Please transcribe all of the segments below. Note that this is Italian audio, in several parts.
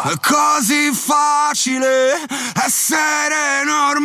È così facile essere normale.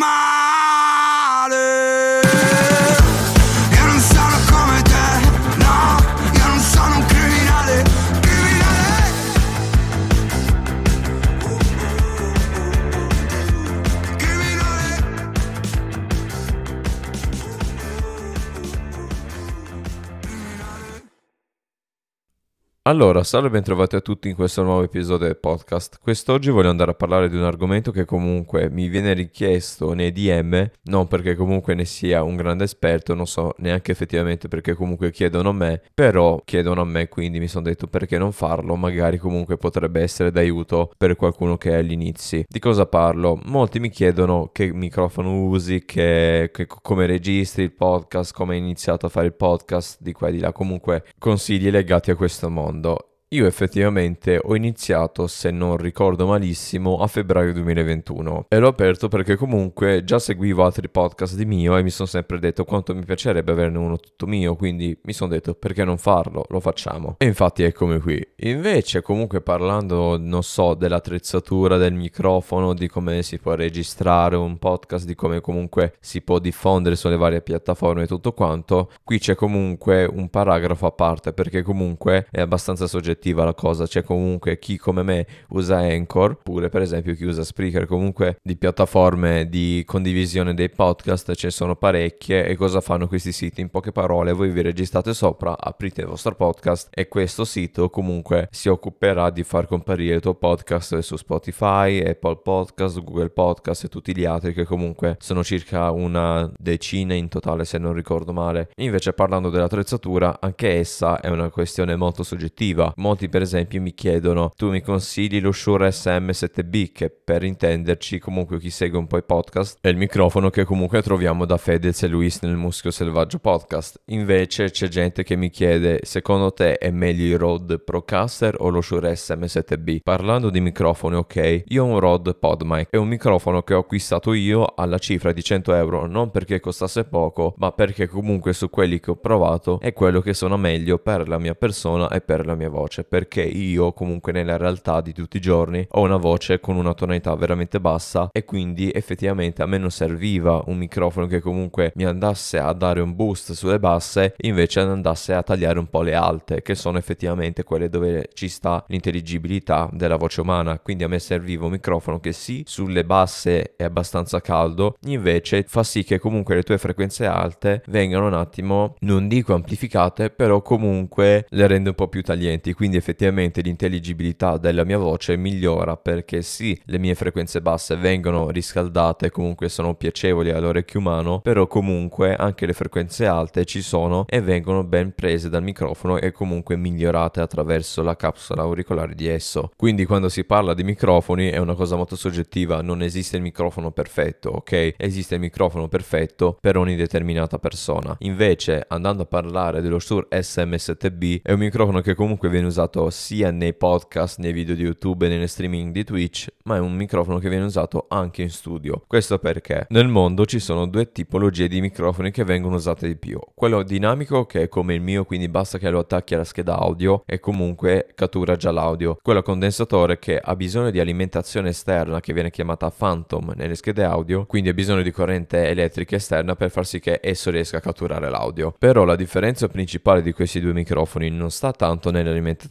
Allora, salve e bentrovati a tutti in questo nuovo episodio del podcast. Quest'oggi voglio andare a parlare di un argomento che comunque mi viene richiesto nei DM, non perché comunque ne sia un grande esperto, non so neanche effettivamente perché comunque chiedono a me, però chiedono a me, quindi mi sono detto perché non farlo, magari comunque potrebbe essere d'aiuto per qualcuno che è agli inizi. Di cosa parlo? Molti mi chiedono che microfono usi, che, che- come registri il podcast, come hai iniziato a fare il podcast, di qua e di là, comunque consigli legati a questo mondo. fondo Io effettivamente ho iniziato, se non ricordo malissimo, a febbraio 2021 e l'ho aperto perché comunque già seguivo altri podcast di mio e mi sono sempre detto quanto mi piacerebbe averne uno tutto mio, quindi mi sono detto perché non farlo, lo facciamo. E infatti eccomi qui. Invece comunque parlando, non so, dell'attrezzatura del microfono, di come si può registrare un podcast, di come comunque si può diffondere sulle varie piattaforme e tutto quanto, qui c'è comunque un paragrafo a parte perché comunque è abbastanza soggettiva la cosa, c'è comunque chi come me usa Anchor, oppure per esempio chi usa Spreaker, comunque di piattaforme di condivisione dei podcast ce ne sono parecchie e cosa fanno questi siti? In poche parole voi vi registrate sopra, aprite il vostro podcast e questo sito comunque si occuperà di far comparire il tuo podcast su Spotify, Apple Podcast, Google Podcast e tutti gli altri che comunque sono circa una decina in totale se non ricordo male. Invece parlando dell'attrezzatura, anche essa è una questione molto soggettiva. Molti per esempio mi chiedono tu mi consigli lo Shure SM7B che per intenderci comunque chi segue un po' i podcast è il microfono che comunque troviamo da Fedez e Luis nel Muschio Selvaggio podcast. Invece c'è gente che mi chiede secondo te è meglio il Rode Procaster o lo Shure SM7B? Parlando di microfoni ok, io ho un Rode PodMic, è un microfono che ho acquistato io alla cifra di 100 euro non perché costasse poco ma perché comunque su quelli che ho provato è quello che suona meglio per la mia persona e per la mia voce perché io comunque nella realtà di tutti i giorni ho una voce con una tonalità veramente bassa e quindi effettivamente a me non serviva un microfono che comunque mi andasse a dare un boost sulle basse invece andasse a tagliare un po' le alte che sono effettivamente quelle dove ci sta l'intelligibilità della voce umana. Quindi a me serviva un microfono che sì sulle basse è abbastanza caldo invece fa sì che comunque le tue frequenze alte vengano un attimo non dico amplificate però comunque le rende un po' più taglienti quindi effettivamente l'intelligibilità della mia voce migliora perché sì le mie frequenze basse vengono riscaldate comunque sono piacevoli all'orecchio umano però comunque anche le frequenze alte ci sono e vengono ben prese dal microfono e comunque migliorate attraverso la capsula auricolare di esso. Quindi quando si parla di microfoni è una cosa molto soggettiva non esiste il microfono perfetto ok? Esiste il microfono perfetto per ogni determinata persona. Invece andando a parlare dello Shure SM7B è un microfono che comunque viene usato sia nei podcast nei video di youtube e nelle streaming di twitch ma è un microfono che viene usato anche in studio. Questo perché? Nel mondo ci sono due tipologie di microfoni che vengono usate di più. Quello dinamico che è come il mio quindi basta che lo attacchi alla scheda audio e comunque cattura già l'audio. Quello condensatore che ha bisogno di alimentazione esterna che viene chiamata phantom nelle schede audio quindi ha bisogno di corrente elettrica esterna per far sì che esso riesca a catturare l'audio. Però la differenza principale di questi due microfoni non sta tanto nell'alimentazione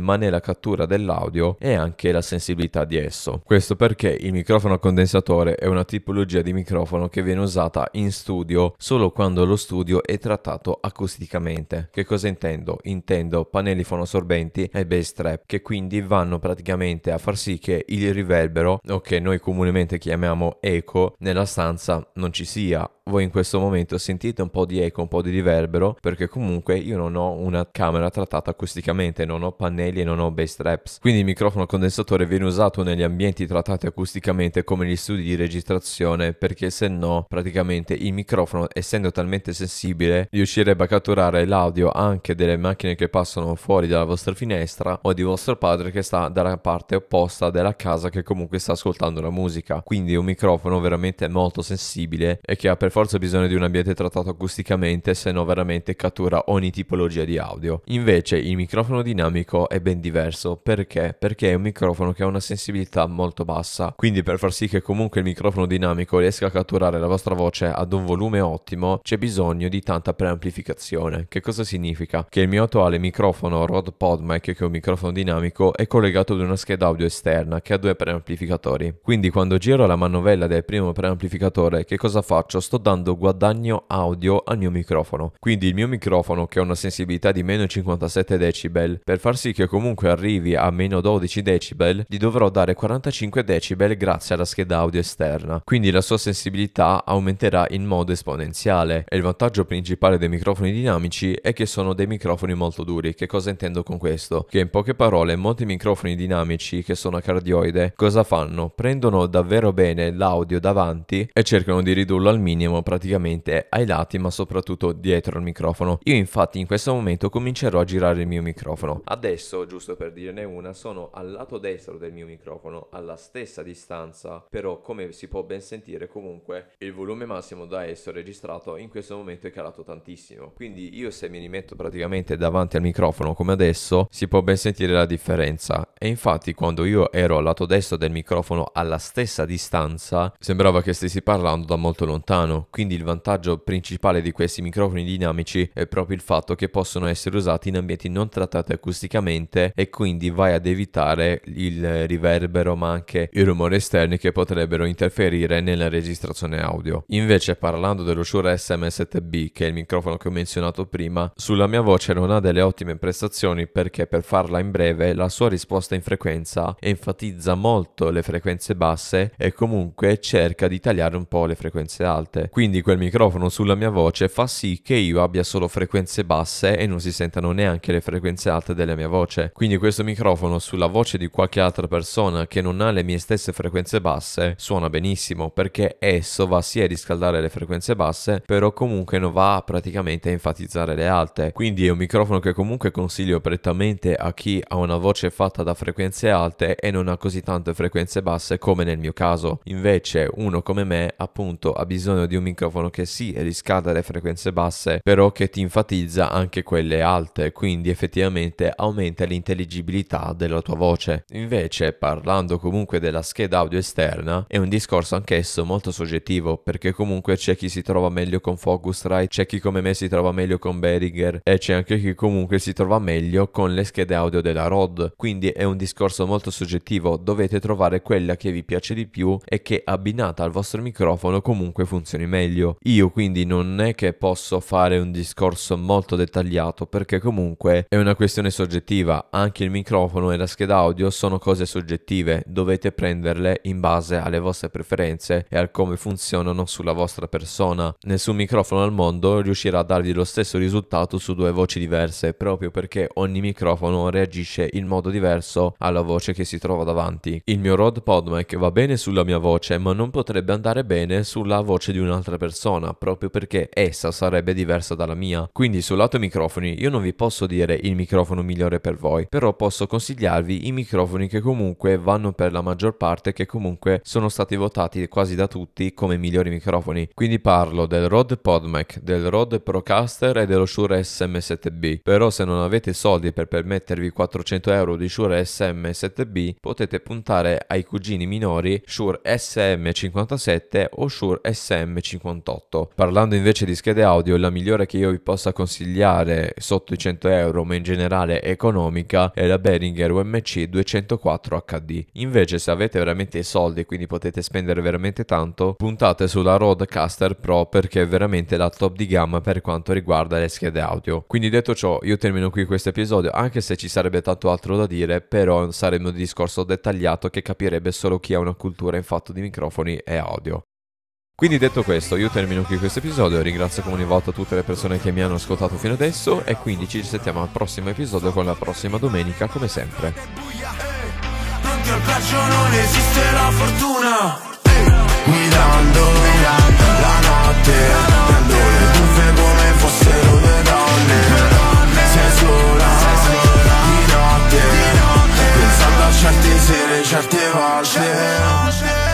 ma nella cattura dell'audio e anche la sensibilità di esso. Questo perché il microfono a condensatore è una tipologia di microfono che viene usata in studio solo quando lo studio è trattato acusticamente che cosa intendo? intendo pannelli fonoassorbenti e bass trap che quindi vanno praticamente a far sì che il riverbero o che noi comunemente chiamiamo eco nella stanza non ci sia. Voi in questo momento sentite un po' di eco, un po' di riverbero, perché comunque io non ho una camera trattata acusticamente, non ho pannelli e non ho bass traps. Quindi il microfono condensatore viene usato negli ambienti trattati acusticamente come gli studi di registrazione, perché se no praticamente il microfono, essendo talmente sensibile, riuscirebbe a catturare l'audio anche delle macchine che passano fuori dalla vostra finestra o di vostro padre che sta dalla parte opposta della casa che comunque sta ascoltando la musica. Quindi un microfono veramente molto sensibile e che ha per forza bisogno di un ambiente trattato acusticamente, se no veramente cattura ogni tipologia di audio. Invece il microfono dinamico dinamico è ben diverso. Perché? Perché è un microfono che ha una sensibilità molto bassa. Quindi per far sì che comunque il microfono dinamico riesca a catturare la vostra voce ad un volume ottimo, c'è bisogno di tanta preamplificazione. Che cosa significa? Che il mio attuale microfono Rode PodMic, che è un microfono dinamico, è collegato ad una scheda audio esterna che ha due preamplificatori. Quindi quando giro la manovella del primo preamplificatore, che cosa faccio? Sto dando guadagno audio al mio microfono. Quindi il mio microfono che ha una sensibilità di meno 57 decibel, per far sì che comunque arrivi a meno 12 decibel, gli dovrò dare 45 decibel grazie alla scheda audio esterna. Quindi la sua sensibilità aumenterà in modo esponenziale. E il vantaggio principale dei microfoni dinamici è che sono dei microfoni molto duri. Che cosa intendo con questo? Che in poche parole molti microfoni dinamici che sono a cardioide cosa fanno? Prendono davvero bene l'audio davanti e cercano di ridurlo al minimo praticamente ai lati ma soprattutto dietro al microfono. Io infatti in questo momento comincerò a girare il mio microfono. Adesso, giusto per dirne una, sono al lato destro del mio microfono alla stessa distanza, però come si può ben sentire comunque il volume massimo da esso registrato in questo momento è calato tantissimo. Quindi io se mi rimetto praticamente davanti al microfono come adesso si può ben sentire la differenza. E infatti quando io ero al lato destro del microfono alla stessa distanza sembrava che stessi parlando da molto lontano. Quindi il vantaggio principale di questi microfoni dinamici è proprio il fatto che possono essere usati in ambienti non trattati acusticamente e quindi vai ad evitare il riverbero ma anche i rumori esterni che potrebbero interferire nella registrazione audio. Invece parlando dello Shure SM7B che è il microfono che ho menzionato prima, sulla mia voce non ha delle ottime prestazioni perché per farla in breve la sua risposta in frequenza enfatizza molto le frequenze basse e comunque cerca di tagliare un po' le frequenze alte. Quindi quel microfono sulla mia voce fa sì che io abbia solo frequenze basse e non si sentano neanche le frequenze alte della mia voce. Quindi questo microfono sulla voce di qualche altra persona che non ha le mie stesse frequenze basse suona benissimo perché esso va sia a riscaldare le frequenze basse però comunque non va praticamente a enfatizzare le alte. Quindi è un microfono che comunque consiglio prettamente a chi ha una voce fatta da frequenze alte e non ha così tante frequenze basse come nel mio caso. Invece uno come me appunto ha bisogno di un microfono che sì riscalda le frequenze basse però che ti enfatizza anche quelle alte quindi effettivamente aumenta l'intelligibilità della tua voce. Invece parlando comunque della scheda audio esterna è un discorso anch'esso molto soggettivo perché comunque c'è chi si trova meglio con Focusrite, c'è chi come me si trova meglio con Behringer e c'è anche chi comunque si trova meglio con le schede audio della Rode. Quindi è un discorso molto soggettivo, dovete trovare quella che vi piace di più e che abbinata al vostro microfono comunque funzioni meglio. Io quindi non è che posso fare un discorso molto dettagliato perché comunque è una questione soggettiva, anche il microfono e la scheda audio sono cose soggettive, dovete prenderle in base alle vostre preferenze e al come funzionano sulla vostra persona. Nessun microfono al mondo riuscirà a darvi lo stesso risultato su due voci diverse, proprio perché ogni microfono reagisce in modo diverso alla voce che si trova davanti. Il mio Rode PodMic va bene sulla mia voce, ma non potrebbe andare bene sulla voce di un'altra persona, proprio perché essa sarebbe diversa dalla mia. Quindi sul lato microfoni io non vi posso dire il microfono migliore per voi, però posso consigliarvi i microfoni che comunque vanno per la maggior parte, che comunque sono stati votati quasi da tutti come migliori microfoni. Quindi parlo del Rode PodMic, del Rode Procaster e dello Shure SM7B. Però se non avete soldi per permettervi 400 euro di Shure SM7B, potete puntare ai cugini minori Shure SM57 o Shure SM58. Parlando invece di schede audio, la migliore che io vi possa consigliare sotto i 100 euro, ma in generale economica, è la Behringer UMC 204 HD. Invece se avete veramente i soldi, quindi potete spendere veramente tanto, puntate sulla Rodecaster Pro perché è veramente la top di gamma per quanto riguarda le schede audio. Quindi detto ciò, io termino qui questo episodio, anche se ci sarebbe tanto altro da dire, però sarebbe un discorso dettagliato che capirebbe solo chi ha una cultura in fatto di microfoni e audio. Quindi detto questo, io termino qui questo episodio, ringrazio come ogni volta tutte le persone che mi hanno ascoltato fino adesso e quindi ci sentiamo al prossimo episodio con la prossima domenica come sempre. Pronti al peggio non esiste la fortuna Guidando la notte di notte Pensando a